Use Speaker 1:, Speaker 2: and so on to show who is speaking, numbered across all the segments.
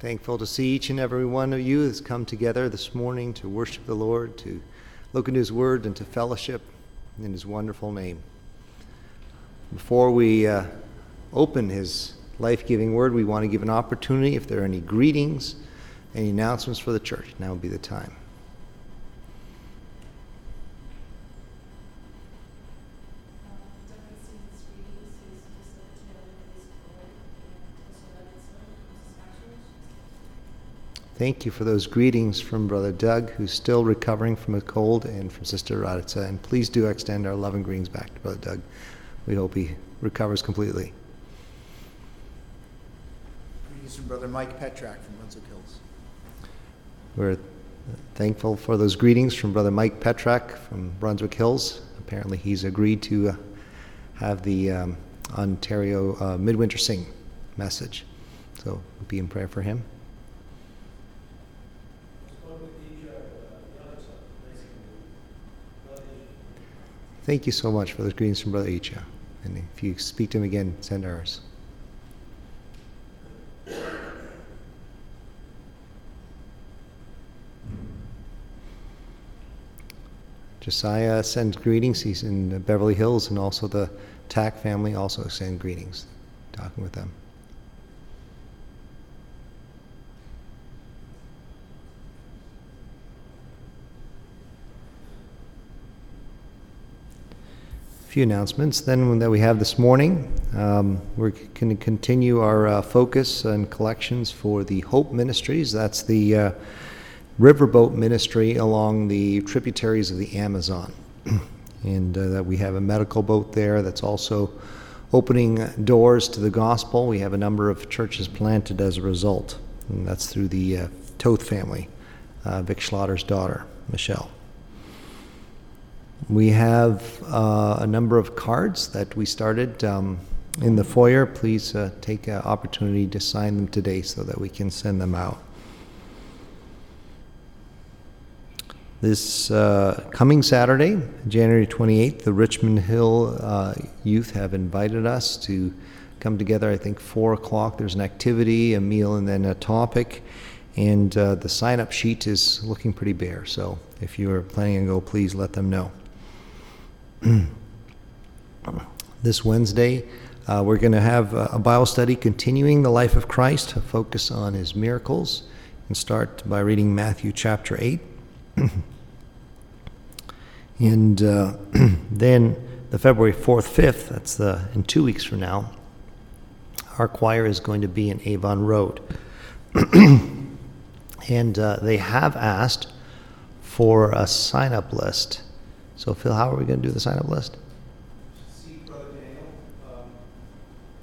Speaker 1: Thankful to see each and every one of you that's come together this morning to worship the Lord, to look into His Word, and to fellowship in His wonderful name. Before we uh, open His life giving Word, we want to give an opportunity if there are any greetings, any announcements for the church. Now would be the time. Thank you for those greetings from Brother Doug, who's still recovering from a cold, and from Sister Raditza. And please do extend our love and greetings back to Brother Doug. We hope he recovers completely.
Speaker 2: Greetings from Brother Mike Petrak from Brunswick Hills.
Speaker 1: We're thankful for those greetings from Brother Mike Petrak from Brunswick Hills. Apparently, he's agreed to uh, have the um, Ontario uh, Midwinter Sing message. So we'll be in prayer for him. Thank you so much for those greetings from Brother Icha. And if you speak to him again, send ours. Josiah sends greetings. He's in Beverly Hills, and also the Tack family also send greetings. Talking with them. Few announcements then that we have this morning. Um, we're going to continue our uh, focus and collections for the Hope Ministries. That's the uh, riverboat ministry along the tributaries of the Amazon. and uh, that we have a medical boat there that's also opening doors to the gospel. We have a number of churches planted as a result. And that's through the uh, Toth family, uh, Vic Schlotter's daughter, Michelle. We have uh, a number of cards that we started um, in the foyer. Please uh, take an opportunity to sign them today so that we can send them out. This uh, coming Saturday, January 28th, the Richmond Hill uh, youth have invited us to come together. I think 4 o'clock. There's an activity, a meal, and then a topic. And uh, the sign up sheet is looking pretty bare. So if you're planning to go, please let them know. this Wednesday, uh, we're going to have a Bible study continuing the life of Christ, a focus on his miracles, and start by reading Matthew chapter 8. and uh, then the February 4th, 5th, that's the, in two weeks from now, our choir is going to be in Avon Road. and uh, they have asked for a sign up list. So, Phil, how are we going to do the sign up list?
Speaker 2: See, Brother Daniel, um,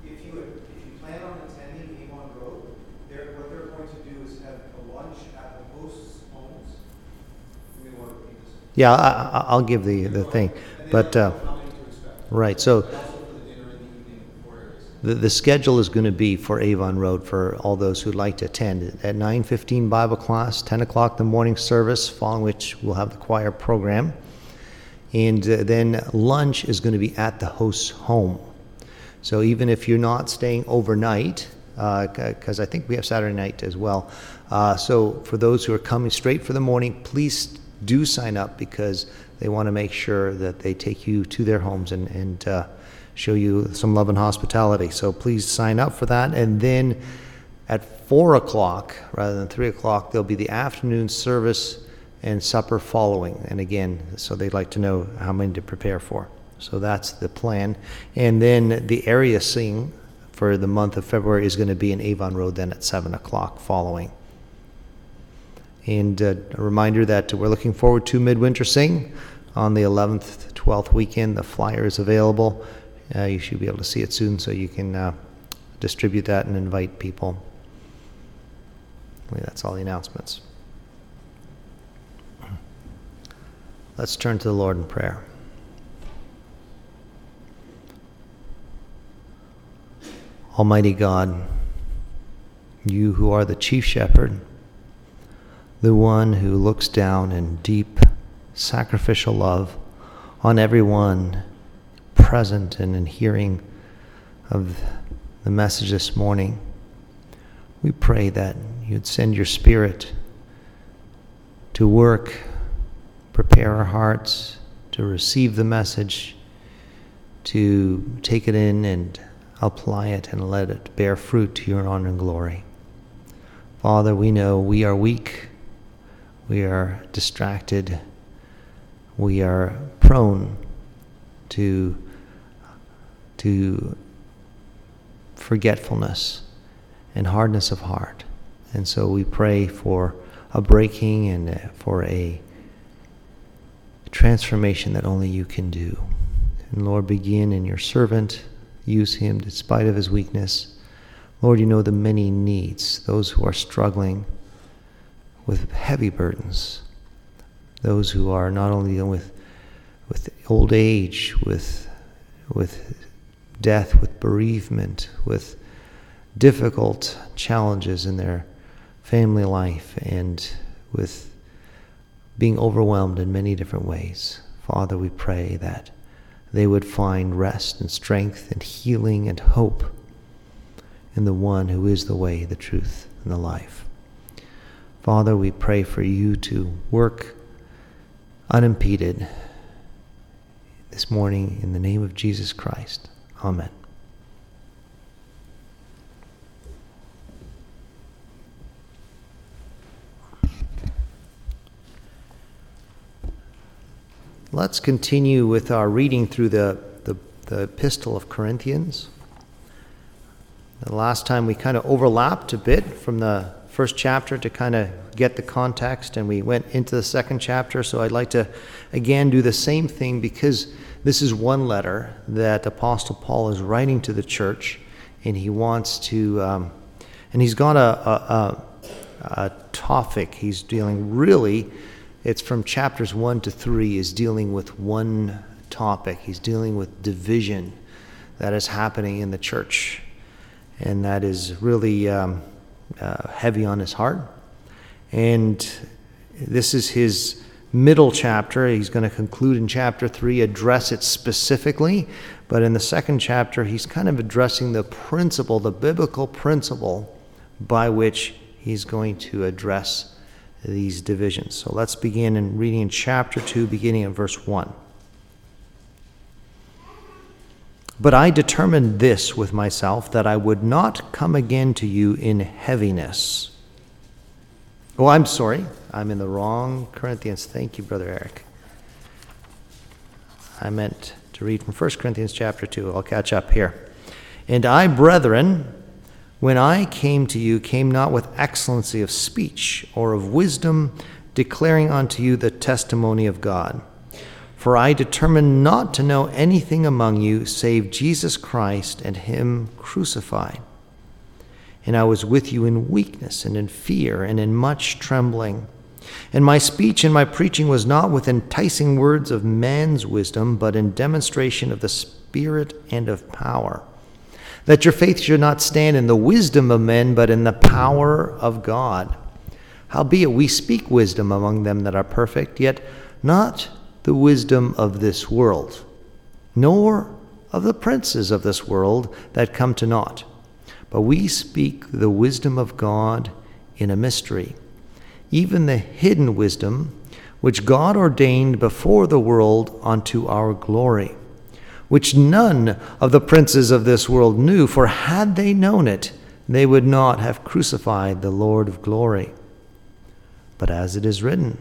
Speaker 2: if you, if you plan on attending Avon Road, they're, what they're going to do is have a lunch at the host's homes. We want to repeat this.
Speaker 1: Yeah, I, I- I'll give the, the thing. But, uh,
Speaker 2: How many to expect?
Speaker 1: right, so
Speaker 2: Also for the dinner in the evening, four areas.
Speaker 1: the, the schedule is going to be for Avon Road for all those who'd like to attend. At 9:15 Bible class, 10 o'clock the morning service, following which we'll have the choir program. And uh, then lunch is going to be at the host's home. So even if you're not staying overnight, because I think we have Saturday night as well. Uh, so for those who are coming straight for the morning, please do sign up because they want to make sure that they take you to their homes and, and uh, show you some love and hospitality. So please sign up for that. And then at four o'clock rather than three o'clock, there'll be the afternoon service and supper following. And again, so they'd like to know how many to prepare for. So that's the plan. And then the area sing for the month of February is going to be in Avon Road then at 7 o'clock following. And uh, a reminder that we're looking forward to Midwinter Sing on the 11th, 12th weekend. The flyer is available. Uh, you should be able to see it soon so you can uh, distribute that and invite people. That's all the announcements. Let's turn to the Lord in prayer. Almighty God, you who are the chief shepherd, the one who looks down in deep sacrificial love on everyone present and in hearing of the message this morning, we pray that you'd send your spirit to work, prepare our hearts to receive the message, to take it in and apply it and let it bear fruit to your honor and glory. Father, we know we are weak, we are distracted, we are prone to, to forgetfulness and hardness of heart. And so we pray for a breaking and for a transformation that only you can do. And Lord, begin in your servant, use him despite of his weakness. Lord, you know the many needs, those who are struggling with heavy burdens, those who are not only dealing with, with old age, with, with death, with bereavement, with difficult challenges in their family life, and with being overwhelmed in many different ways. Father, we pray that they would find rest and strength and healing and hope in the one who is the way, the truth, and the life. Father, we pray for you to work unimpeded this morning in the name of Jesus Christ. Amen. Let's continue with our reading through the, the, the Epistle of Corinthians. The last time we kind of overlapped a bit from the first chapter to kind of get the context, and we went into the second chapter. So I'd like to again do the same thing because this is one letter that Apostle Paul is writing to the church, and he wants to, um, and he's got a, a, a, a topic he's dealing really it's from chapters 1 to 3 is dealing with one topic. He's dealing with division that is happening in the church. And that is really um, uh, heavy on his heart. And this is his middle chapter. He's going to conclude in chapter 3, address it specifically. But in the second chapter, he's kind of addressing the principle, the biblical principle by which he's going to address these divisions. So let's begin in reading in chapter 2, beginning at verse 1. But I determined this with myself, that I would not come again to you in heaviness. Oh, I'm sorry. I'm in the wrong Corinthians. Thank you, Brother Eric. I meant to read from 1 Corinthians chapter 2. I'll catch up here. And I, brethren, when I came to you, came not with excellency of speech or of wisdom, declaring unto you the testimony of God. For I determined not to know anything among you save Jesus Christ and Him crucified. And I was with you in weakness and in fear and in much trembling. And my speech and my preaching was not with enticing words of man's wisdom, but in demonstration of the Spirit and of power that your faith should not stand in the wisdom of men, but in the power of God. Howbeit we speak wisdom among them that are perfect, yet not the wisdom of this world, nor of the princes of this world that come to naught. But we speak the wisdom of God in a mystery, even the hidden wisdom which God ordained before the world unto our glory which none of the princes of this world knew, for had they known it, they would not have crucified the Lord of glory. But as it is written,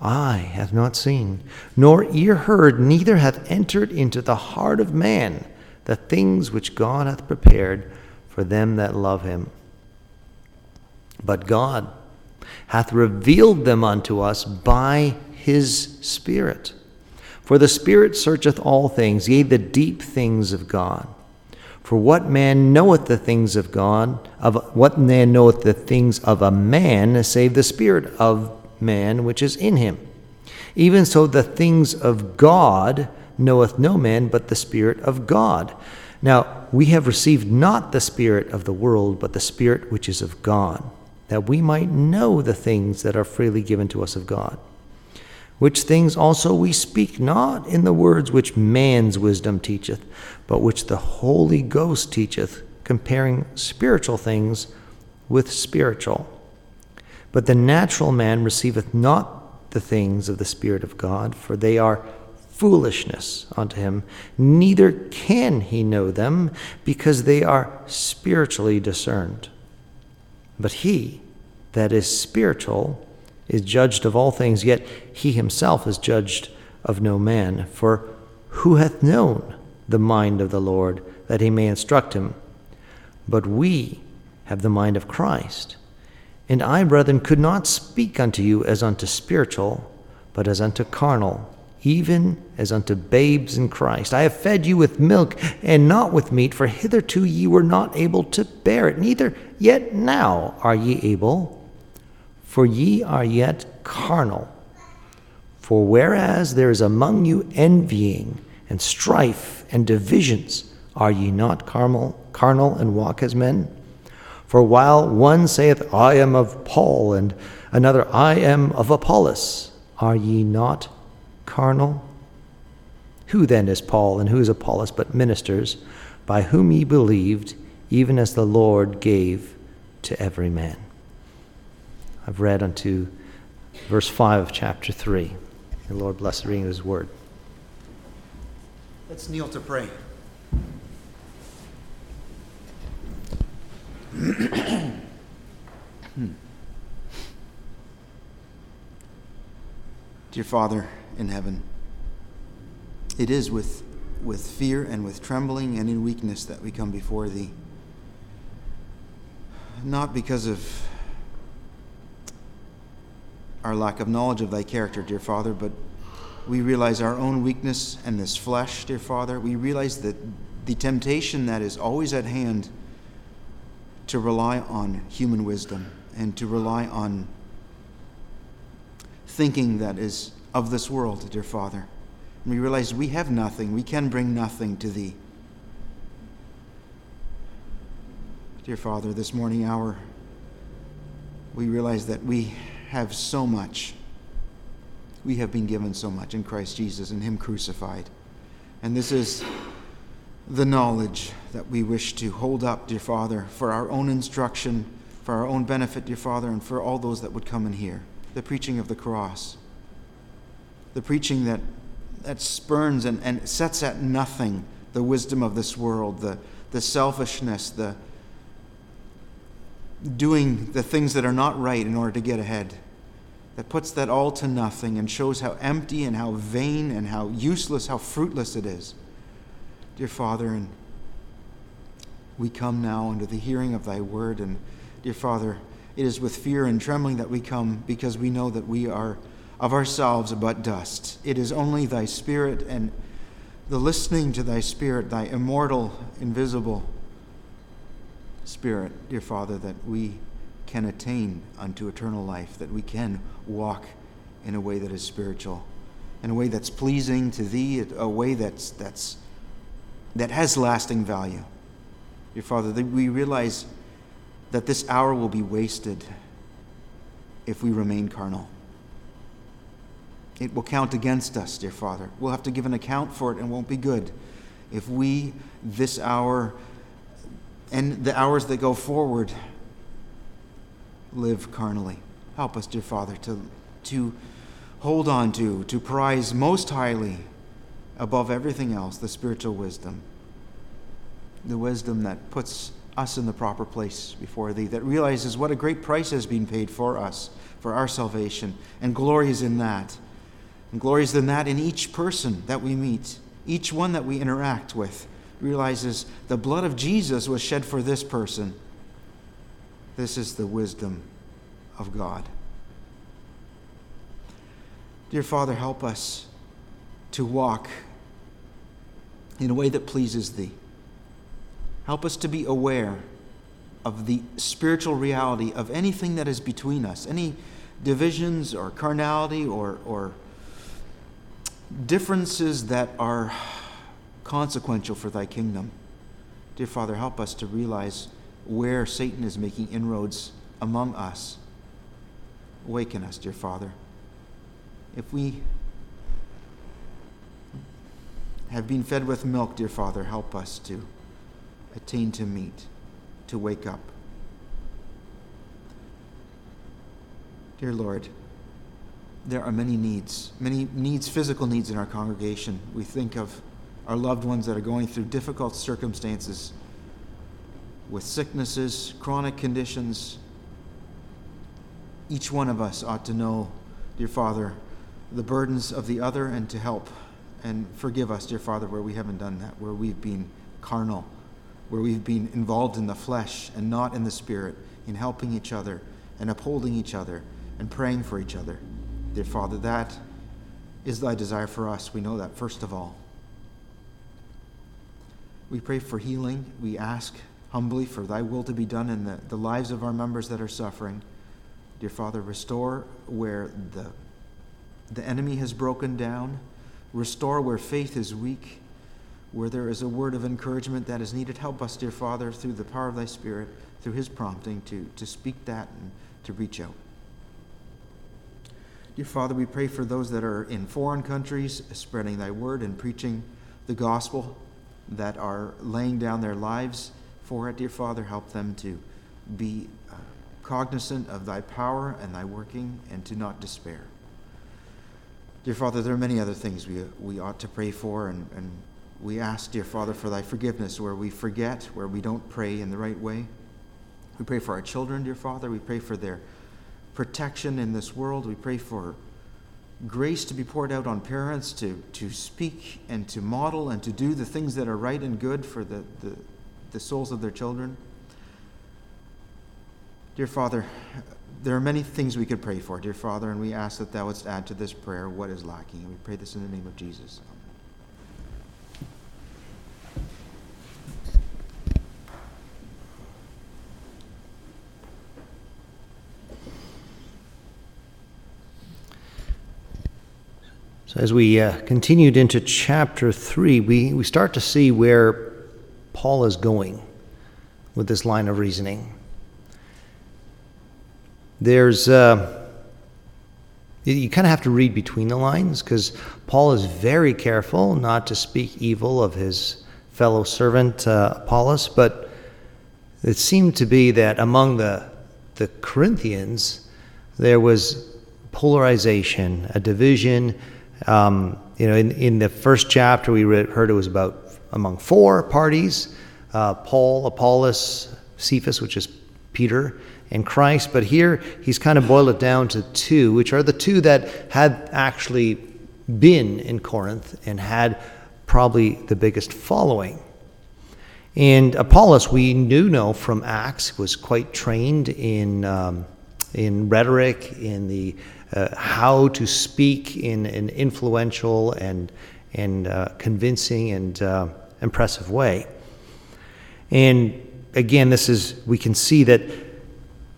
Speaker 1: Eye hath not seen, nor ear heard, neither hath entered into the heart of man the things which God hath prepared for them that love him. But God hath revealed them unto us by his Spirit. For the Spirit searcheth all things, yea, the deep things of God. For what man knoweth the things of God? Of what man knoweth the things of a man, save the Spirit of man which is in him? Even so, the things of God knoweth no man but the Spirit of God. Now, we have received not the Spirit of the world, but the Spirit which is of God, that we might know the things that are freely given to us of God which things also we speak not in the words which man's wisdom teacheth, but which the Holy Ghost teacheth, comparing spiritual things with spiritual. But the natural man receiveth not the things of the Spirit of God, for they are foolishness unto him, neither can he know them, because they are spiritually discerned. But he that is spiritual is judged of all things, yet he himself is judged of no man. For who hath known the mind of the Lord, that he may instruct him? But we have the mind of Christ. And I, brethren, could not speak unto you as unto spiritual, but as unto carnal, even as unto babes in Christ. I have fed you with milk and not with meat, for hitherto ye were not able to bear it, neither yet now are ye able, for ye are yet carnal. For whereas there is among you envying and strife and divisions, are ye not carnal, carnal and walk as men? For while one saith, I am of Paul, and another, I am of Apollos, are ye not carnal? Who then is Paul, and who is Apollos, but ministers, by whom ye believed, even as the Lord gave to every man? I've read unto verse 5 of chapter 3. The Lord bless the reading of his word.
Speaker 3: Let's kneel to pray. Dear Father in heaven, it is with, with fear and with trembling and in weakness that we come before Thee. Not because of our lack of knowledge of Thy character, dear Father, but we realize our own weakness and this flesh, dear Father. We realize that the temptation that is always at hand to rely on human wisdom and to rely on thinking that is of this world, dear Father. And we realize we have nothing, we can bring nothing to Thee. Dear Father, this morning hour, we realize that we have so much. We have been given so much in Christ Jesus and Him crucified. And this is the knowledge that we wish to hold up, dear Father, for our own instruction, for our own benefit, dear Father, and for all those that would come and hear. The preaching of the cross, the preaching that, that spurns and, and sets at nothing the wisdom of this world, the, the selfishness, the doing the things that are not right in order to get ahead, that puts that all to nothing and shows how empty and how vain and how useless, how fruitless it is. Dear Father, and we come now under the hearing of thy word. And dear Father, it is with fear and trembling that we come because we know that we are of ourselves but dust. It is only thy Spirit and the listening to thy Spirit, thy immortal, invisible Spirit, dear Father, that we can attain unto eternal life, that we can walk in a way that is spiritual, in a way that's pleasing to thee, a way that's, that's that has lasting value. Dear Father, that we realize that this hour will be wasted if we remain carnal. It will count against us, dear Father. We'll have to give an account for it and won't be good if we, this hour, and the hours that go forward, live carnally. Help us, dear Father, to, to hold on to, to prize most highly above everything else, the spiritual wisdom. The wisdom that puts us in the proper place before Thee, that realizes what a great price has been paid for us, for our salvation, and glories in that. And glories in that in each person that we meet, each one that we interact with, realizes the blood of Jesus was shed for this person. This is the wisdom of God. Dear Father, help us to walk in a way that pleases Thee. Help us to be aware of the spiritual reality of anything that is between us, any divisions or carnality or, or differences that are consequential for Thy kingdom. Dear Father, help us to realize where Satan is making inroads among us. Awaken us, dear Father. If we have been fed with milk, dear Father, help us to attain to meat, to wake up. Dear Lord, there are many needs, many needs, physical needs in our congregation. We think of our loved ones that are going through difficult circumstances with sicknesses, chronic conditions. Each one of us ought to know, dear Father, the burdens of the other and to help. And forgive us, dear Father, where we haven't done that, where we've been carnal, where we've been involved in the flesh and not in the spirit, in helping each other and upholding each other and praying for each other. Dear Father, that is thy desire for us. We know that, first of all. We pray for healing. We ask humbly for thy will to be done in the, the lives of our members that are suffering. Dear Father, restore where the, the enemy has broken down, restore where faith is weak, where there is a word of encouragement that is needed. Help us, dear Father, through the power of thy Spirit, through his prompting, to, to speak that and to reach out. Dear Father, we pray for those that are in foreign countries, spreading thy word and preaching the gospel, that are laying down their lives for it. Dear Father, help them to be uh, cognizant of thy power and thy working and to not despair. Dear Father, there are many other things we, we ought to pray for, and, and we ask, dear Father, for thy forgiveness where we forget, where we don't pray in the right way. We pray for our children, dear Father. We pray for their protection in this world. We pray for grace to be poured out on parents to, to speak and to model and to do the things that are right and good for the, the, the souls of their children. Dear Father, there are many things we could pray for, dear Father, and we ask that Thou wouldst add to this prayer what is lacking. And we pray this in the name of Jesus.
Speaker 1: So, as we uh, continued into chapter 3, we, we start to see where Paul is going with this line of reasoning. There's, uh, you kind of have to read between the lines because Paul is very careful not to speak evil of his fellow servant uh, Apollos, but it seemed to be that among the, the Corinthians, there was polarization, a division um, you know, in, in the first chapter, we read, heard it was about among four parties uh, Paul, Apollos, Cephas, which is Peter, and Christ. But here he's kind of boiled it down to two, which are the two that had actually been in Corinth and had probably the biggest following. And Apollos, we do know from Acts, was quite trained in, um, in rhetoric, in the uh, how to speak in an influential and, and uh, convincing and uh, impressive way. And again, this is, we can see that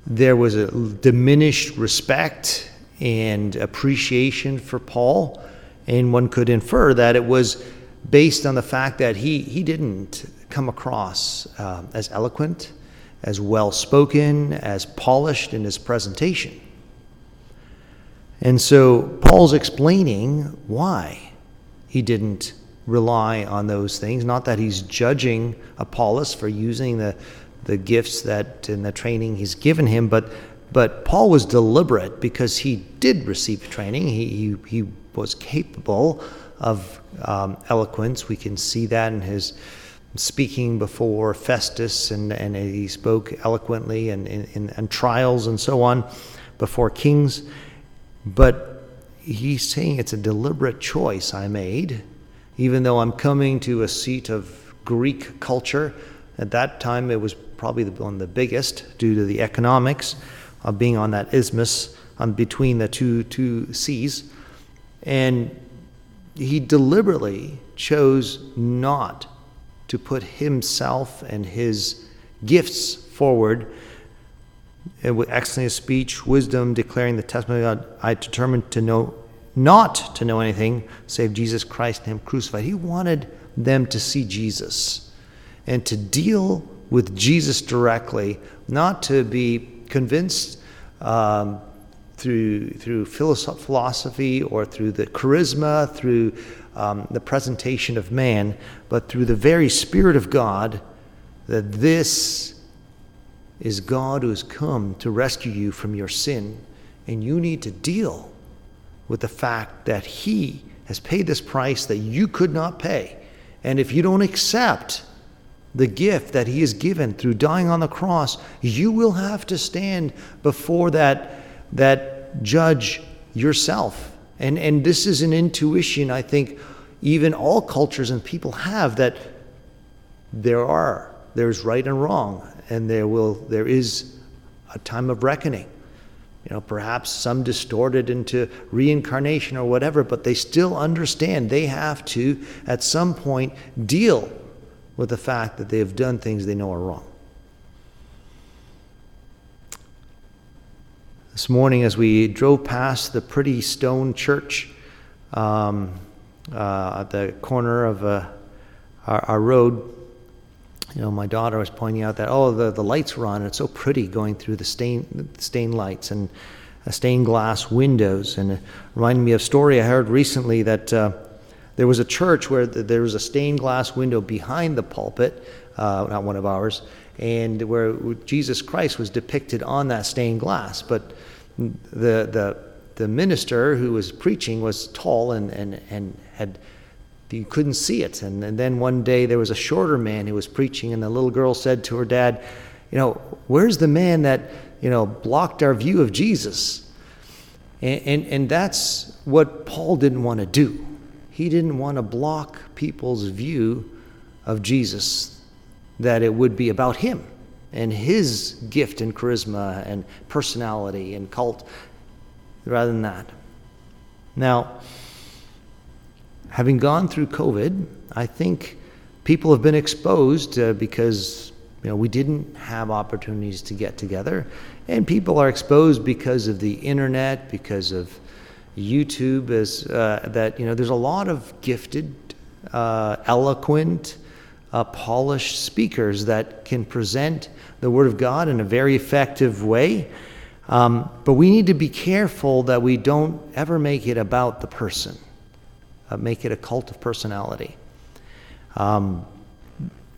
Speaker 1: there was a diminished respect and appreciation for Paul, and one could infer that it was based on the fact that he, he didn't come across uh, as eloquent, as well spoken, as polished in his presentation. And so Paul's explaining why he didn't rely on those things. Not that he's judging Apollos for using the, the gifts that and the training he's given him, but but Paul was deliberate because he did receive training. He, he, he was capable of um, eloquence. We can see that in his speaking before Festus, and, and he spoke eloquently and in trials and so on before kings. But he's saying it's a deliberate choice I made, even though I'm coming to a seat of Greek culture. At that time, it was probably one of the biggest due to the economics of being on that isthmus on between the two, two seas. And he deliberately chose not to put himself and his gifts forward with excellent speech, wisdom, declaring the testimony of God, I determined to know not to know anything save Jesus Christ and Him crucified. He wanted them to see Jesus and to deal with Jesus directly, not to be convinced um, through through philosophy or through the charisma, through um, the presentation of man, but through the very Spirit of God, that this is God who has come to rescue you from your sin And you need to deal with the fact that He has paid this price that you could not pay. And if you don't accept the gift that He has given through dying on the cross, you will have to stand before that, that judge yourself. And, and this is an intuition, I think, even all cultures and people have that there are, there's right and wrong, and there will, there is a time of reckoning. You know, perhaps some distorted into reincarnation or whatever, but they still understand they have to, at some point, deal with the fact that they have done things they know are wrong. This morning, as we drove past the pretty stone church um, uh, at the corner of uh, our, our, road, you know, my daughter was pointing out that, oh, the, the lights were on, and it's so pretty going through the stain, stained lights and uh, stained glass windows. And it reminded me of a story I heard recently that uh, there was a church where there was a stained glass window behind the pulpit, uh, not one of ours, and where Jesus Christ was depicted on that stained glass. But the, the, the minister who was preaching was tall and, and, and had you couldn't see it. And, and then one day there was a shorter man who was preaching, and the little girl said to her dad, You know, where's the man that, you know, blocked our view of Jesus? And, and, and that's what Paul didn't want to do. He didn't want to block people's view of Jesus, that it would be about him and his gift and charisma and personality and cult rather than that. Now, having gone through COVID, I think people have been exposed uh, because you know we didn't have opportunities to get together, and people are exposed because of the internet, because of YouTube. As uh, that you know, there's a lot of gifted, uh, eloquent, uh, polished speakers that can present the Word of God in a very effective way. Um, but we need to be careful that we don't ever make it about the person, uh, make it a cult of personality. Um,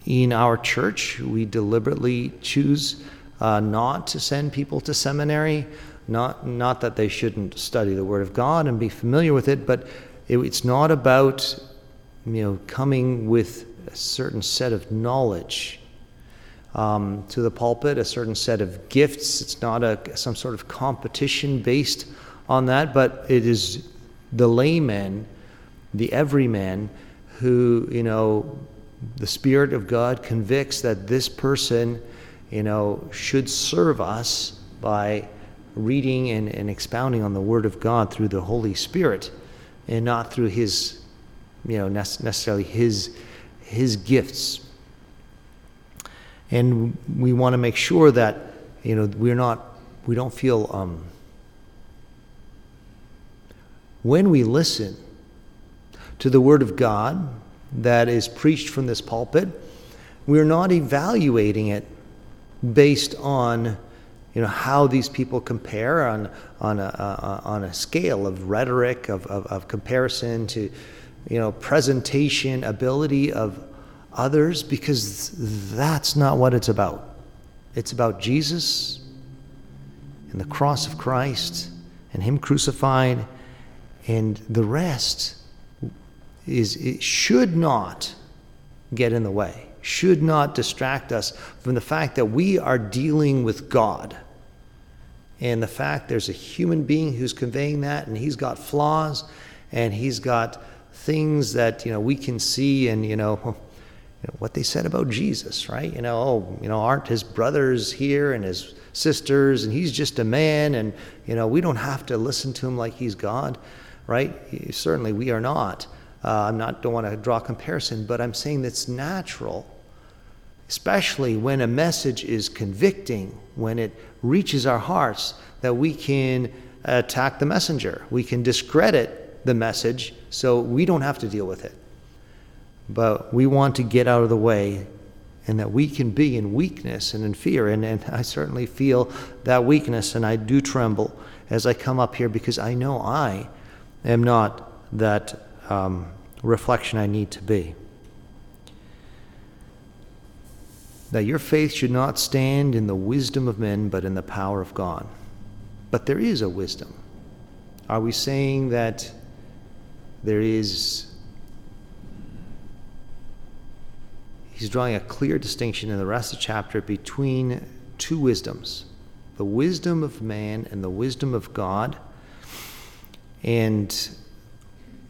Speaker 1: in our church, we deliberately choose uh, not to send people to seminary. Not, not that they shouldn't study the Word of God and be familiar with it, but it, it's not about you know coming with a certain set of knowledge um, to the pulpit, a certain set of gifts. It's not a, some sort of competition based on that, but it is the layman, the everyman, who, you know, the Spirit of God convicts that this person, you know, should serve us by reading and, and expounding on the Word of God through the Holy Spirit and not through his, you know, necessarily his, his gifts. And we want to make sure that you know we're not we don't feel um, when we listen to the word of god that is preached from this pulpit we're not evaluating it based on you know how these people compare on on a, uh, on a scale of rhetoric of, of, of comparison to you know presentation ability of others because that's not what it's about. It's about Jesus and the cross of Christ and Him crucified, and the rest is it should not get in the way, should not distract us from the fact that we are dealing with God. And the fact there's a human being who's conveying that, and he's got flaws, and he's got things that you know we can see, and you know you know, what they said about Jesus, right? You know, oh, you know, aren't his brothers here and his sisters, and he's just a man, and you know, we don't have to listen to him like he's God, right? Certainly, we are not. Uh, I'm not don't want to draw comparison, but I'm saying that's natural, especially when a message is convicting, when it reaches our hearts, that we can attack the messenger, we can discredit the message, so we don't have to deal with it. But we want to get out of the way and that we can be in weakness and in fear. And, and I certainly feel that weakness, and I do tremble as I come up here because I know I am not that um, reflection I need to be. That your faith should not stand in the wisdom of men, but in the power of God. but there is a wisdom. Are we saying that there is. He's drawing a clear distinction in the rest of the chapter between two wisdoms the wisdom of man and the wisdom of God. And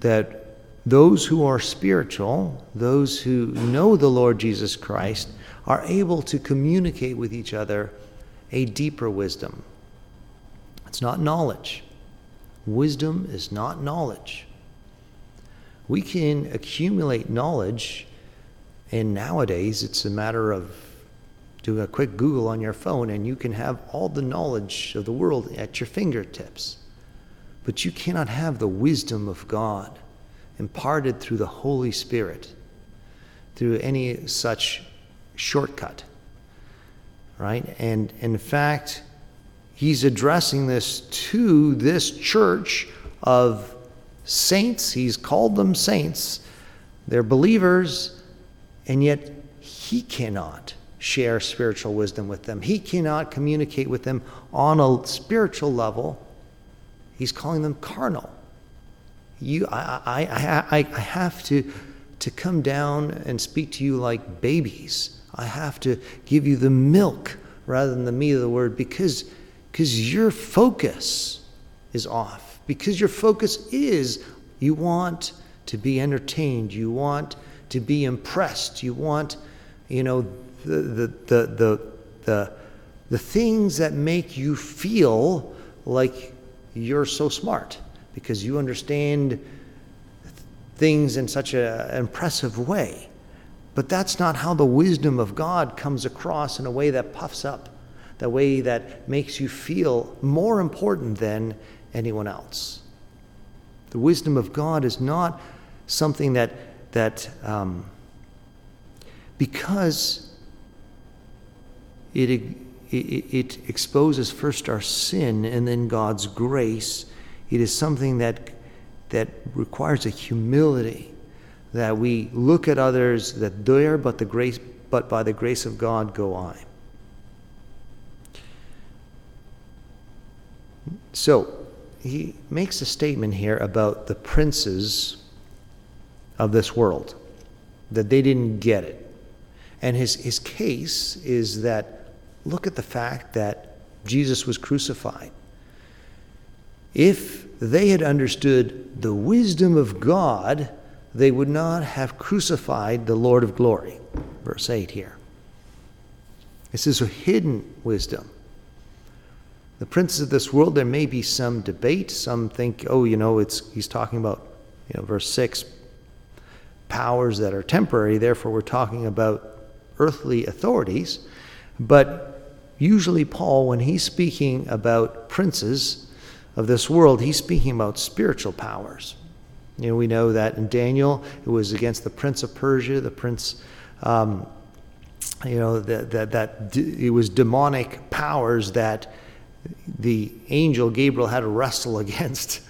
Speaker 1: that those who are spiritual, those who know the Lord Jesus Christ, are able to communicate with each other a deeper wisdom. It's not knowledge. Wisdom is not knowledge. We can accumulate knowledge, and nowadays it's a matter of doing a quick Google on your phone, and you can have all the knowledge of the world at your fingertips. But you cannot have the wisdom of God imparted through the Holy Spirit through any such shortcut. Right? And in fact, he's addressing this to this church of saints. He's called them saints. They're believers, and yet he cannot share spiritual wisdom with them. He cannot communicate with them on a spiritual level. He's calling them carnal. You, I, I, I, I have to, to come down and speak to you like babies. I have to give you the milk rather than the meat of the word because, because your focus is off. Because your focus is you want to be entertained, you want to be impressed, you want, you know, the, the, the, the, the, the things that make you feel like you're so smart because you understand things in such an impressive way. But that's not how the wisdom of God comes across in a way that puffs up, the way that makes you feel more important than anyone else. The wisdom of God is not something that, that um, because it, it, it exposes first our sin and then God's grace, it is something that, that requires a humility that we look at others that there but the grace but by the grace of God go I. So he makes a statement here about the princes of this world, that they didn't get it. And his, his case is that look at the fact that Jesus was crucified. If they had understood the wisdom of God, they would not have crucified the Lord of glory. Verse 8 here. This is a hidden wisdom. The princes of this world, there may be some debate. Some think, oh, you know, it's he's talking about, you know, verse 6, powers that are temporary, therefore we're talking about earthly authorities. But usually, Paul, when he's speaking about princes of this world, he's speaking about spiritual powers. You know, we know that in Daniel, it was against the prince of Persia, the prince, um, you know, that, that, that it was demonic powers that the angel Gabriel had to wrestle against,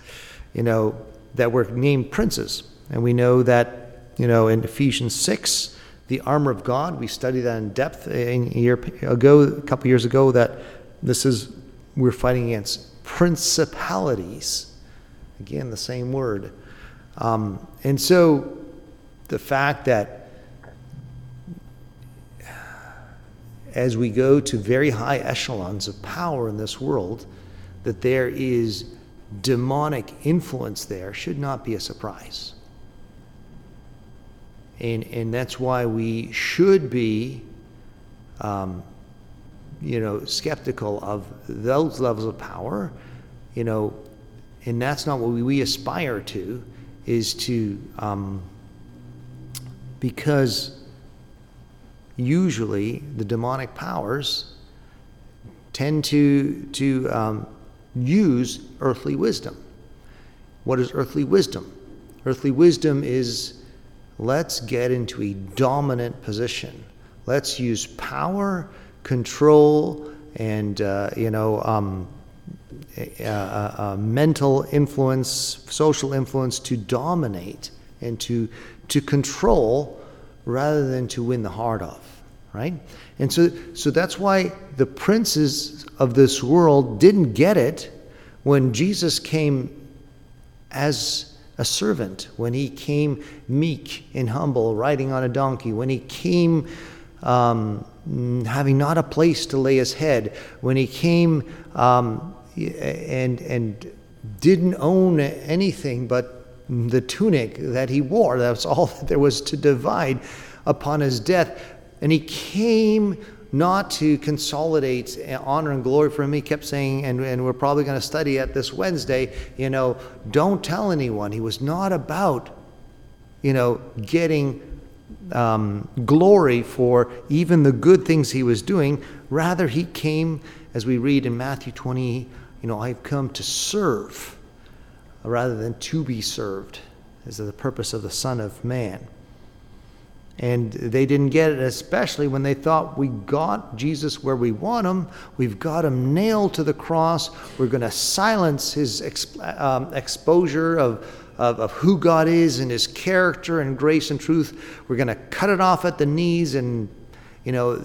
Speaker 1: you know, that were named princes. And we know that, you know, in Ephesians 6, the armor of God, we studied that in depth a year ago, a couple years ago, that this is, we're fighting against principalities. Again, the same word. Um, and so the fact that as we go to very high echelons of power in this world, that there is demonic influence there should not be a surprise. And, and that's why we should be, um, you know, skeptical of those levels of power, you know, and that's not what we, we aspire to, is to, um, because usually the demonic powers tend to, to um, use earthly wisdom. What is earthly wisdom? Earthly wisdom is let's get into a dominant position. Let's use power, control, and uh, you know, um, mental influence, social influence to dominate and to to control rather than to win the heart of, right? And so, so that's why the princes of this world didn't get it when Jesus came as a servant, when he came meek and humble, riding on a donkey, when he came um, having not a place to lay his head, when he came um, and, and didn't own anything but the tunic that he wore, that was all that there was to divide upon his death. And he came not to consolidate honor and glory for him. He kept saying, and, and we're probably going to study at this Wednesday, you know, don't tell anyone. He was not about, you know, getting um, glory for even the good things he was doing. Rather, he came, as we read in Matthew 20, you know, I've come to serve rather than to be served, is the purpose of the Son of Man. And they didn't get it, especially when they thought we got Jesus where we want him. We've got him nailed to the cross. We're going to silence his um, exposure of, of, of, who God is and his character and grace and truth. We're going to cut it off at the knees. And, you know,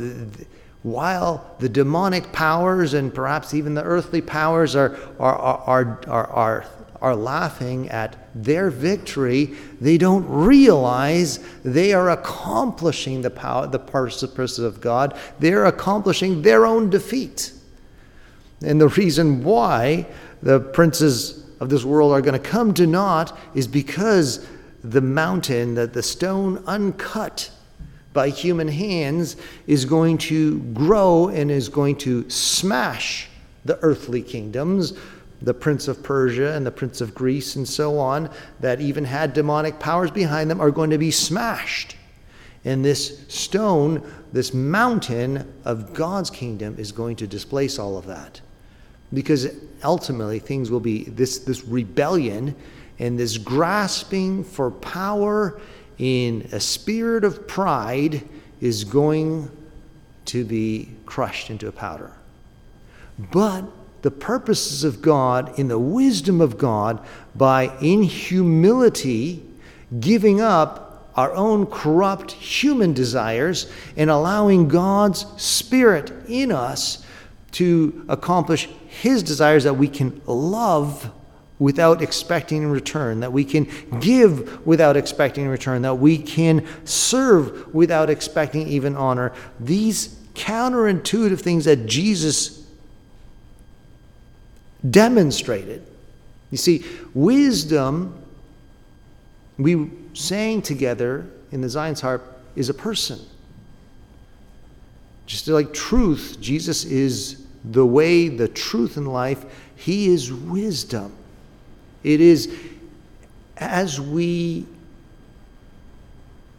Speaker 1: while the demonic powers and perhaps even the earthly powers are, are, are, are, are are laughing at their victory, they don't realize they are accomplishing the power, the purposes of God. They're accomplishing their own defeat. And the reason why the princes of this world are going to come to naught is because the mountain, that the stone uncut by human hands, is going to grow and is going to smash the earthly kingdoms the prince of Persia and the prince of Greece and so on, that even had demonic powers behind them, are going to be smashed. And this stone, this mountain of God's kingdom, is going to displace all of that. Because ultimately, things will be this, this rebellion and this grasping for power in a spirit of pride is going to be crushed into a powder. But the purposes of God in the wisdom of God by, in humility, giving up our own corrupt human desires and allowing God's Spirit in us to accomplish His desires that we can love without expecting in return, that we can give without expecting in return, that we can serve without expecting even honor. These counterintuitive things that Jesus demonstrated. You see, wisdom, we sang together in the Zion's harp, is a person. Just like truth, Jesus is the way, the truth, and life. He is wisdom. It is as we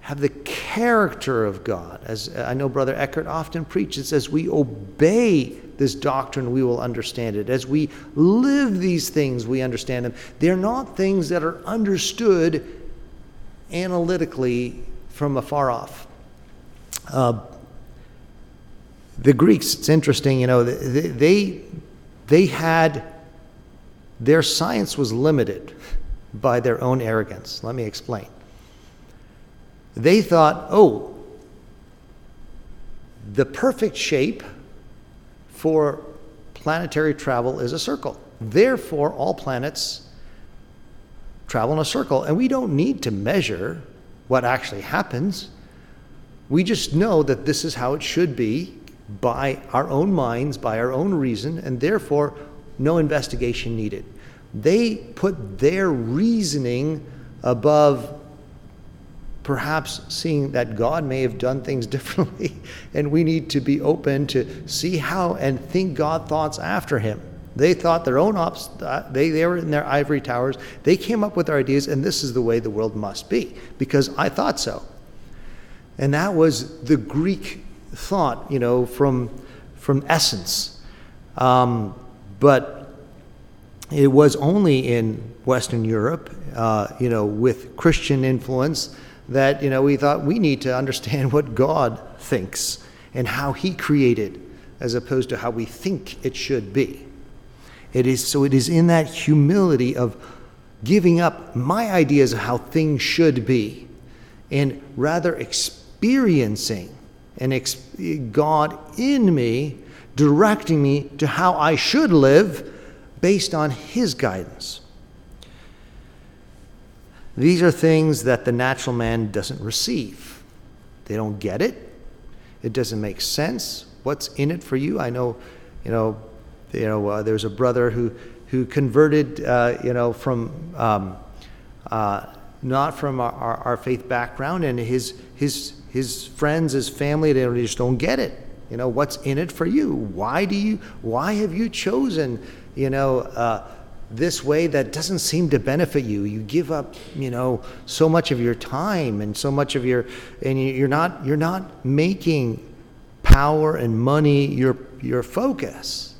Speaker 1: have the character of God, as I know Brother Eckert often preaches, as we obey this doctrine, we will understand it. As we live these things, we understand them. They're not things that are understood analytically from afar off. Uh, the Greeks, it's interesting, you know, they, they, had, their science was limited by their own arrogance. Let me explain. They thought, oh, the perfect shape for planetary travel is a circle. Therefore, all planets travel in a circle. And we don't need to measure what actually happens. We just know that this is how it should be by our own minds, by our own reason, and therefore, no investigation needed. They put their reasoning above perhaps seeing that God may have done things differently, and we need to be open to see how and think God thoughts after him. They thought their own ops, uh, they, they were in their ivory towers. They came up with their ideas, and this is the way the world must be, because I thought so. And that was the Greek thought, you know, from, from essence. Um, but it was only in Western Europe, uh, you know, with Christian influence that you know we thought we need to understand what God thinks and how He created, as opposed to how we think it should be. It is so. It is in that humility of giving up my ideas of how things should be, and rather experiencing and God in me, directing me to how I should live based on His guidance. These are things that the natural man doesn't receive. They don't get it. It doesn't make sense. What's in it for you? I know, you know, you know. Uh, there's a brother who who converted, uh, you know, from um, uh, not from our, our, our, faith background, and his his his friends, his family, they just don't get it. You know, what's in it for you? Why do you? Why have you chosen? You know uh, this way that doesn't seem to benefit you. You give up, you know, so much of your time and so much of your, and you're not, you're not making power and money your, your focus.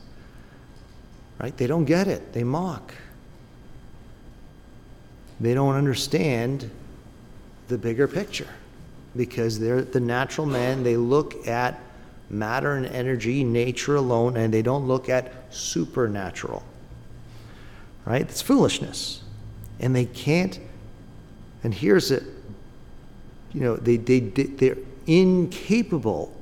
Speaker 1: Right? They don't get it. They mock. They don't understand the bigger picture because they're the natural man. They look at matter and energy, nature alone, and they don't look at supernatural right? It's foolishness. And they can't, and here's it, you know, they, they, they're incapable,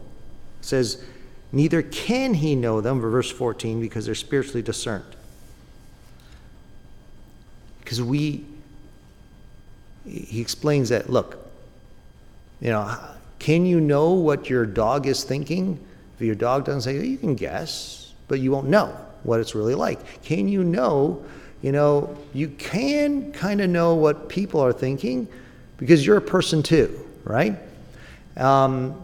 Speaker 1: it says, neither can he know them, verse 14, because they're spiritually discerned. Because we, he explains that, look, you know, can you know what your dog is thinking? If your dog doesn't say, you can guess, but you won't know what it's really like. Can you know you know, you can kind of know what people are thinking because you're a person too, right? Um,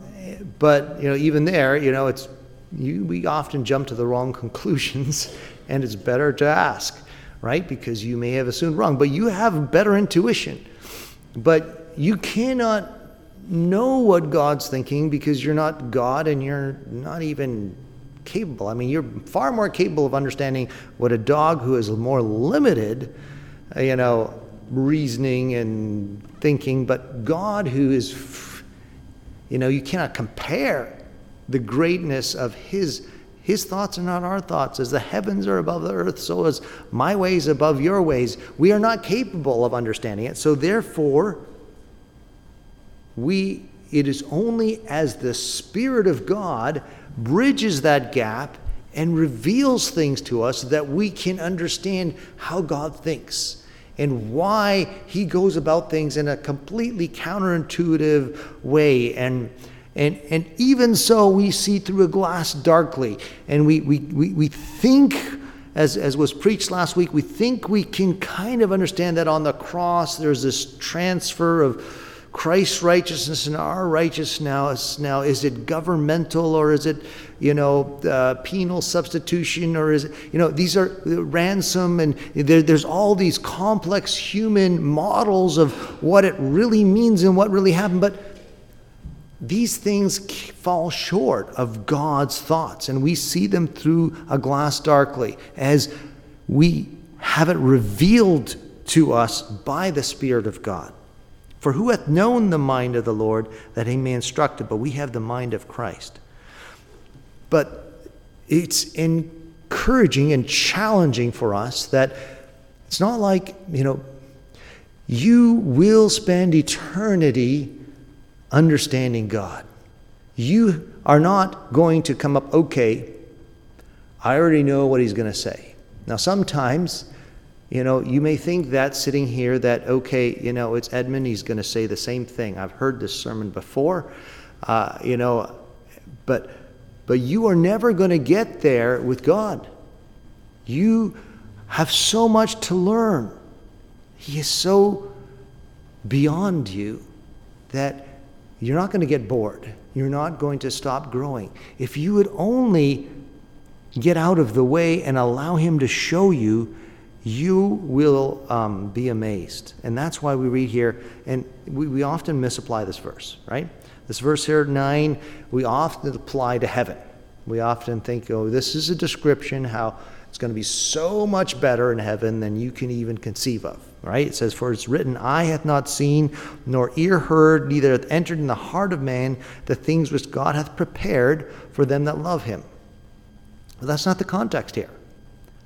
Speaker 1: but you know, even there, you know, it's you, we often jump to the wrong conclusions, and it's better to ask, right? Because you may have assumed wrong, but you have better intuition. But you cannot know what God's thinking because you're not God and you're not even capable. I mean, you're far more capable of understanding what a dog who is more limited, uh, you know, reasoning and thinking, but God who is, you know, you cannot compare the greatness of His. His thoughts are not our thoughts. As the heavens are above the earth, so is my ways above your ways. We are not capable of understanding it. So therefore, we it is only as the Spirit of God bridges that gap and reveals things to us that we can understand how God thinks and why he goes about things in a completely counterintuitive way. And and, and even so we see through a glass darkly. And we, we, we, we think as, as was preached last week we think we can kind of understand that on the cross there's this transfer of Christ's righteousness and our righteousness now, is it governmental or is it, you know, uh, penal substitution or is it, you know, these are ransom and there, there's all these complex human models of what it really means and what really happened. But these things fall short of God's thoughts, and we see them through a glass darkly as we have it revealed to us by the Spirit of God. For who hath known the mind of the Lord that he may instruct it? But we have the mind of Christ. But it's encouraging and challenging for us that it's not like, you know, you will spend eternity understanding God. You are not going to come up, okay, I already know what he's going to say. Now, sometimes you know, you may think that sitting here that, okay, you know, it's Edmund, he's going to say the same thing. I've heard this sermon before, uh, you know, but, but you are never going to get there with God. You have so much to learn. He is so beyond you that you're not going to get bored. You're not going to stop growing. If you would only get out of the way and allow Him to show you you will um, be amazed. And that's why we read here, and we, we often misapply this verse, right? This verse here, 9, we often apply to heaven. We often think, oh, this is a description how it's going to be so much better in heaven than you can even conceive of, right? It says, For it's written, Eye hath not seen, nor ear heard, neither hath entered in the heart of man the things which God hath prepared for them that love him. But that's not the context here.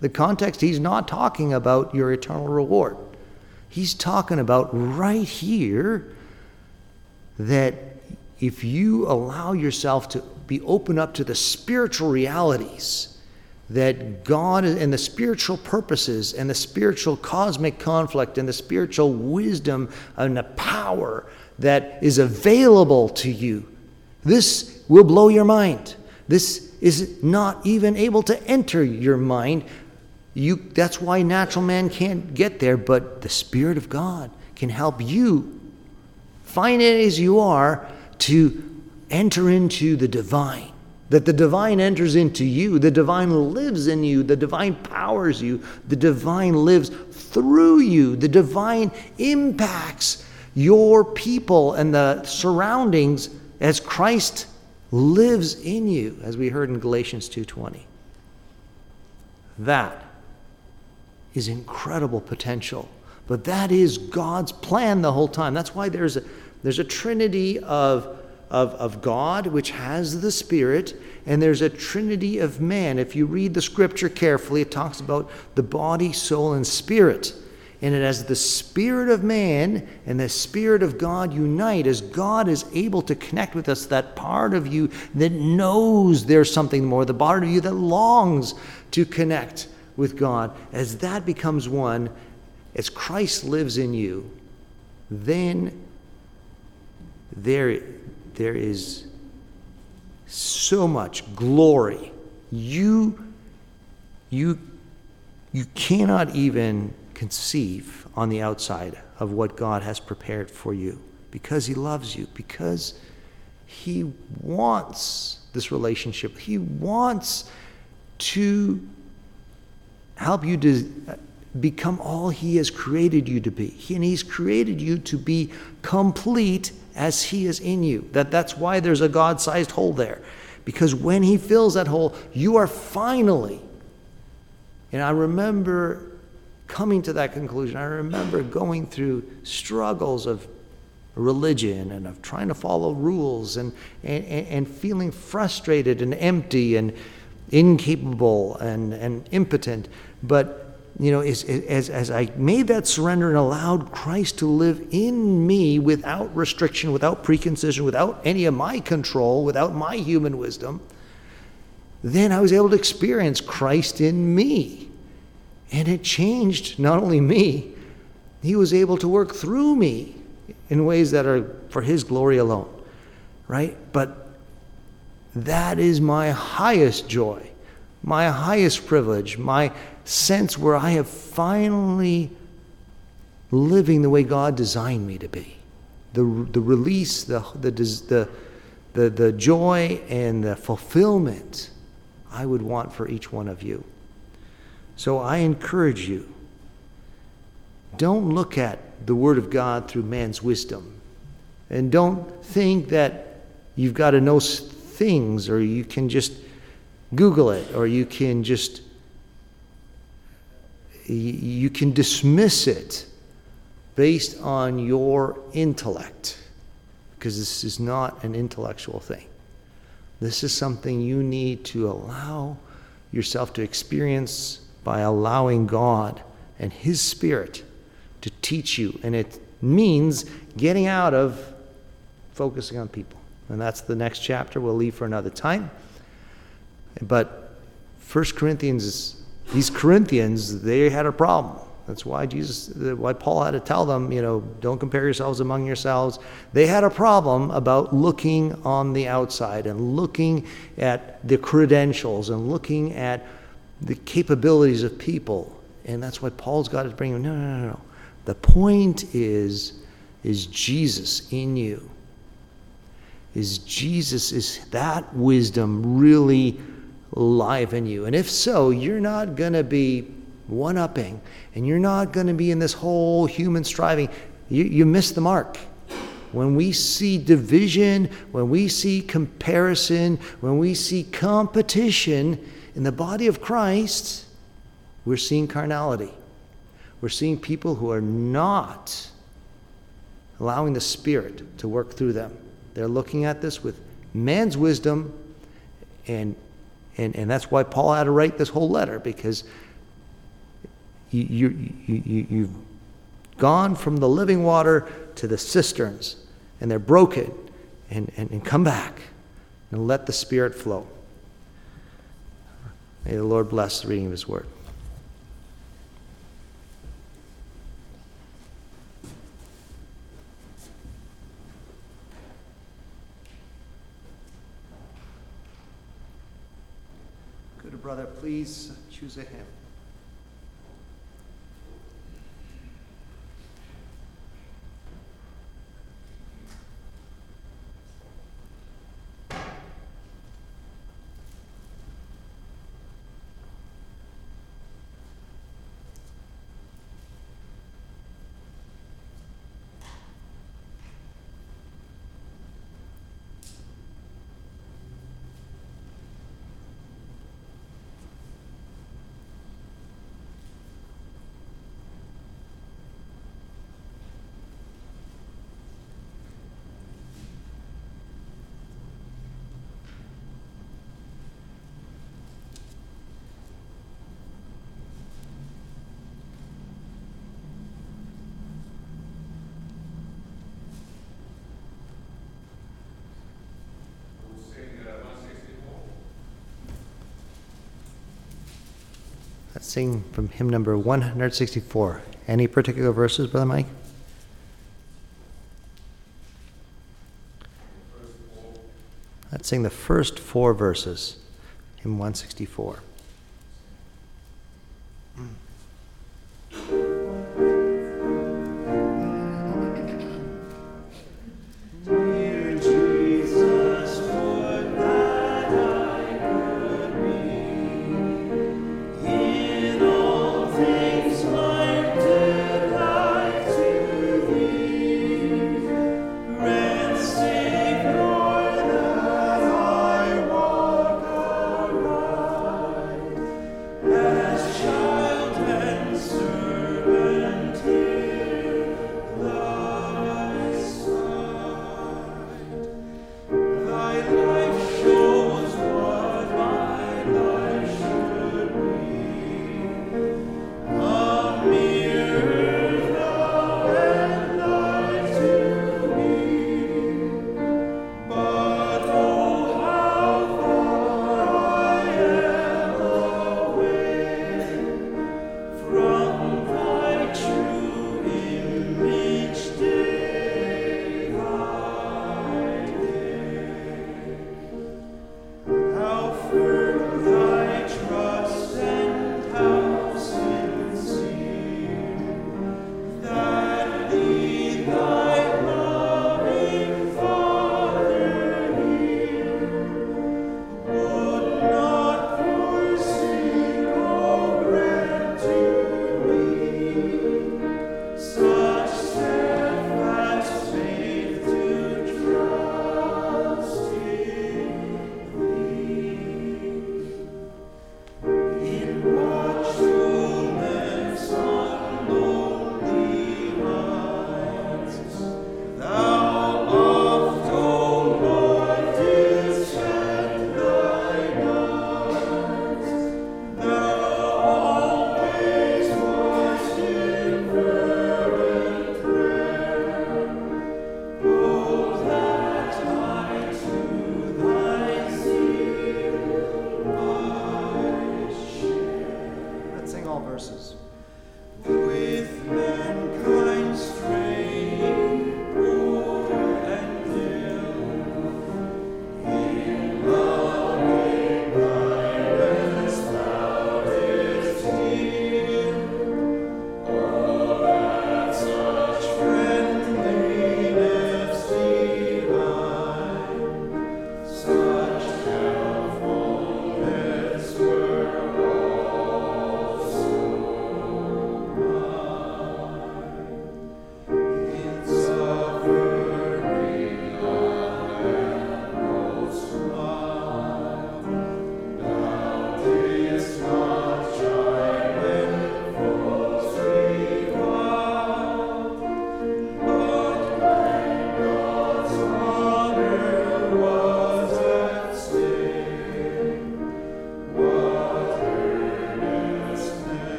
Speaker 1: The context, he's not talking about your eternal reward. He's talking about right here that if you allow yourself to be open up to the spiritual realities, that God and the spiritual purposes and the spiritual cosmic conflict and the spiritual wisdom and the power that is available to you, this will blow your mind. This is not even able to enter your mind. You, that's why natural man can't get there, but the Spirit of God can help you, finite as you are, to enter into the divine that the divine enters into you, the divine lives in you, the divine powers you, the divine lives through you, the divine impacts your people and the surroundings as Christ lives in you, as we heard in Galatians 2:20. That is incredible potential. But that is God's plan the whole time. That's why there's a, there's a trinity of of, of God, which has the Spirit, and there's a trinity of man. If you read the scripture carefully, it talks about the body, soul, and spirit. And it has the spirit of man and the spirit of God unite as God is able to connect with us, that part of you that knows there's something more, the part of you that longs to connect with God. As that becomes one, as Christ lives in you, then there there is so much glory. You, you, you cannot even conceive on the outside of what God has prepared for you because He loves you, because He wants this relationship. He wants to help you to become all He has created you to be. And He's created you to be complete as He is in you. That, that's why there's a God sized hole there. Because when He fills that hole, you are finally. And I remember coming to that conclusion. I remember going through struggles of religion and of trying to follow rules and, and, and feeling frustrated and empty and incapable and, and impotent. But you know, as, as, as I made that surrender and allowed Christ to live in me without restriction, without preconcision, without any of my control, without my human wisdom, then I was able to experience Christ in me. And it changed not only me, He was able to work through me in ways that are for His glory alone, right? But that is my highest joy, my highest privilege, my sense where I have finally living the way God designed me to be. The, the release, the, the, the, the, the joy, and the fulfillment I would want for each one of you. So I encourage you don't look at the Word of God through man's wisdom. And don't think that you've got to know things or you can just Google it or you can just you can dismiss it based on your intellect, because this is not an intellectual thing. This is something you need to allow yourself to experience by allowing God and His Spirit to teach you. And it means getting out of focusing on people. And that's the next chapter we'll leave for another time. But 1 Corinthians these Corinthians, they had a problem. That's why Jesus, why Paul had to tell them, you know, don't compare yourselves among yourselves. They had a problem about looking on the outside and looking at the credentials and looking at the capabilities of people. And that's why Paul's got to bring them. No, no, no, no. The point is, is Jesus in you? Is Jesus, is that wisdom really live in you? And if so, you're not going to be one upping and you're not going to be in this whole human striving. You, you miss the mark. When we see division, when we see comparison, when we see competition in the body of Christ, we're seeing carnality. We're seeing people who are not allowing the Spirit to work through them. They're looking at this with man's wisdom and and, and that's why Paul had to write this whole letter, because you, you, you, you've gone from the living water to the cisterns, and they're broken, and, and, and come back and let the Spirit flow. May the Lord bless the reading of his word. Brother please choose a hymn? Sing from hymn number 164. Any particular verses, Brother Mike? Let's sing the first four verses, hymn 164.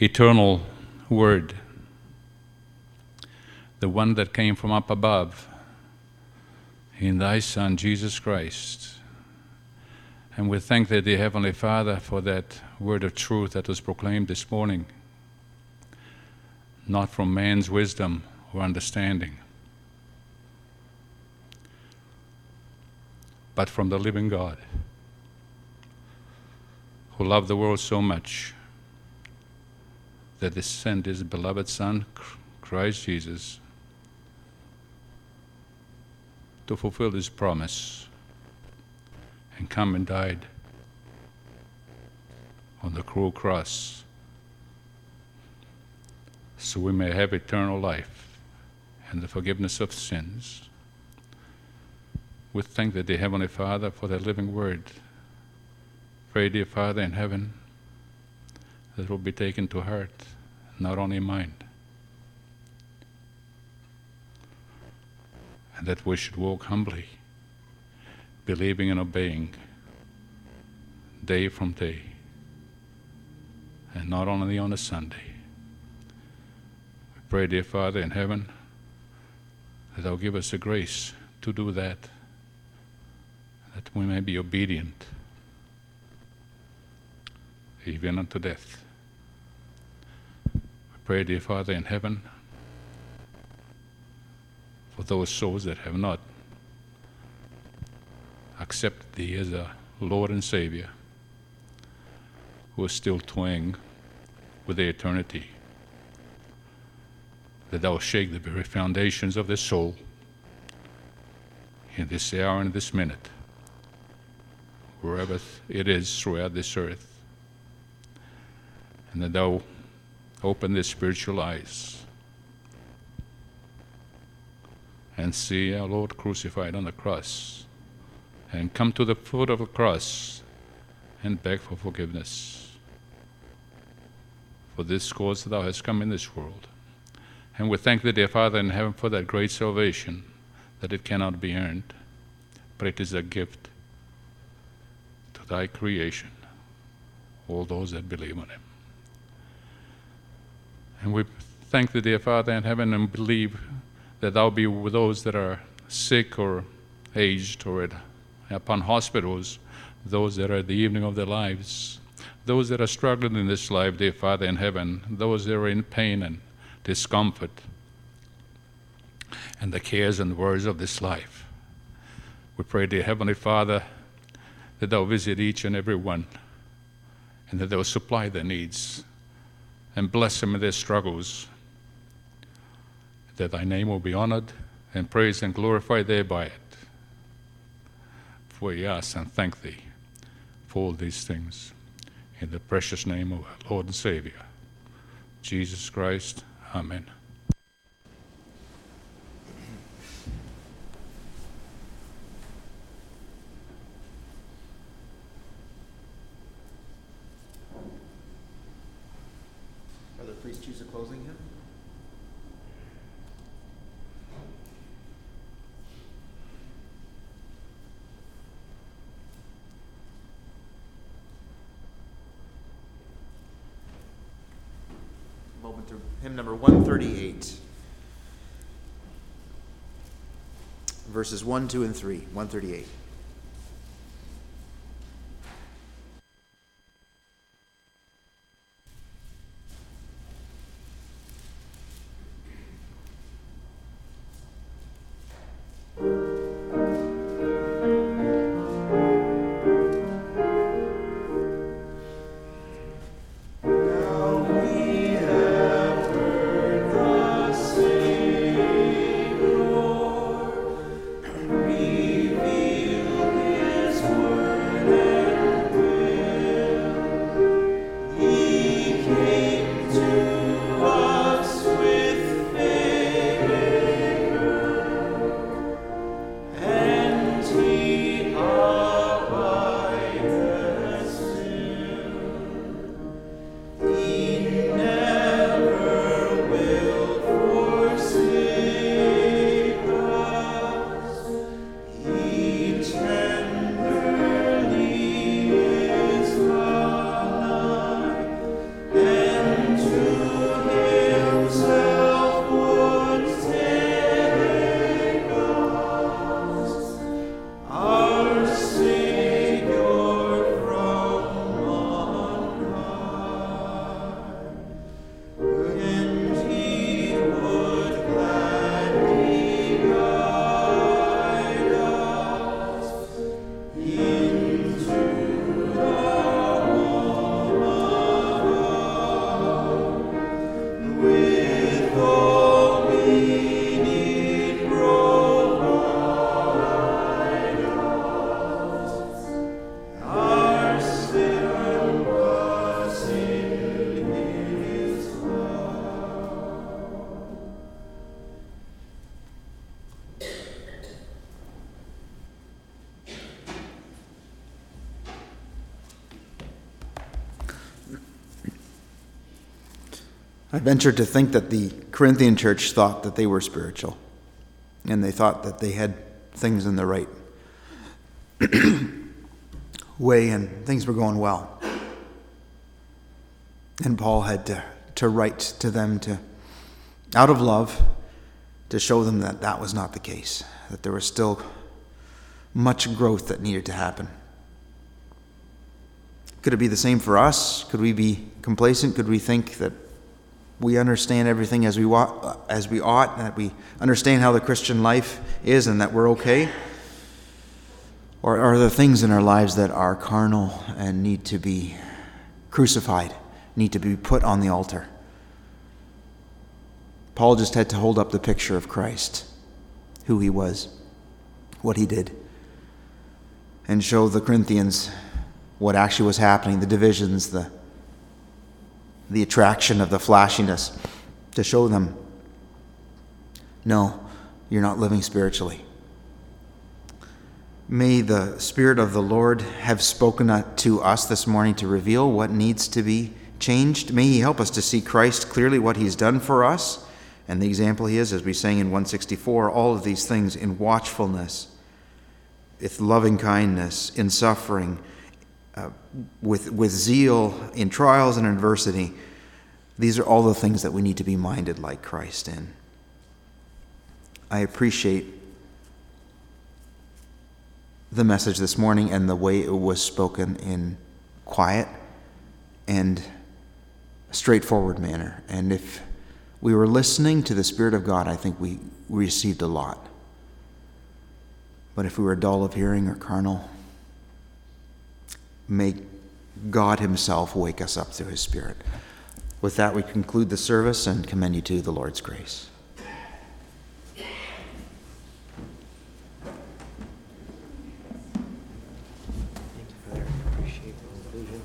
Speaker 4: Eternal Word, the one that came from up above in thy Son, Jesus Christ. And we thank thee, dear Heavenly Father, for that word of truth that was proclaimed this morning, not from man's wisdom or understanding, but from the living God, who loved the world so much that he sent his beloved Son, Christ Jesus, to fulfill his promise and come and died on the cruel cross so we may have eternal life and the forgiveness of sins. We thank the Heavenly Father for the living word. Pray, dear Father in heaven, that will be taken to heart, not only in mind. And that we should walk humbly, believing and obeying day from day, and not only on a Sunday. We pray, dear Father in heaven, that Thou give us the grace to do that, that we may be obedient, even unto death pray, dear Father in heaven, for those souls that have not accepted Thee as a Lord and Savior, who are still toying with their eternity, that Thou shake the very foundations of their soul in this hour and this minute, wherever it is throughout this earth, and that Thou open their spiritual eyes and see our Lord crucified on the cross and come to the foot of the cross and beg for forgiveness. For this cause thou hast come in this world. And we thank thee, dear Father in heaven, for that great salvation, that it cannot be earned, but it is a gift to thy creation, all those that believe on him. And we thank the dear Father in heaven and believe that thou be with those that are sick or aged or at, upon hospitals, those that are at the evening of their lives, those that are struggling in this life, dear Father in heaven, those that are in pain and discomfort, and the cares and worries of this life. We pray, dear Heavenly Father, that thou visit each and every one, and that thou supply their needs and bless them in their struggles, that thy name will be honored and praised and glorified thereby it. For we ask and thank thee for all these things. In the precious name of our Lord and Savior, Jesus Christ, Amen.
Speaker 3: Brother, please choose a closing hymn. Moment to hymn number 138. Verses 1, 2, and 3. 138. I venture to think that the Corinthian church thought that they were spiritual, and they thought that they had things in the right way, and things were going well. And Paul had to, to write to them to, out of love, to show them that that was not the case, that there was still much growth that needed to happen. Could it be the same for us? Could we be complacent? Could we think that we understand everything as we wa- as we ought, that we understand how the Christian life is, and that we're okay? Or are there things in our lives that are carnal and need to be crucified, need to be put on the altar? Paul just had to hold up the picture of Christ, who he was, what he did, and show the Corinthians what actually was happening, the divisions, the the attraction of the flashiness to show them no, you're not living spiritually. May the Spirit of the Lord have spoken to us this morning to reveal what needs to be changed. May He help us to see Christ clearly, what He's done for us, and the example He is, as we sang in 164, all of these things in watchfulness, with loving kindness, in suffering uh, with, with zeal in trials and adversity. These are all the things that we need to be minded like Christ in. I appreciate the message this morning and the way it was spoken in quiet and straightforward manner. And if we were listening to the Spirit of God, I think we received a lot. But if we were dull of hearing or carnal, May God Himself wake us up through His Spirit. With that, we conclude the service and commend you to the Lord's grace.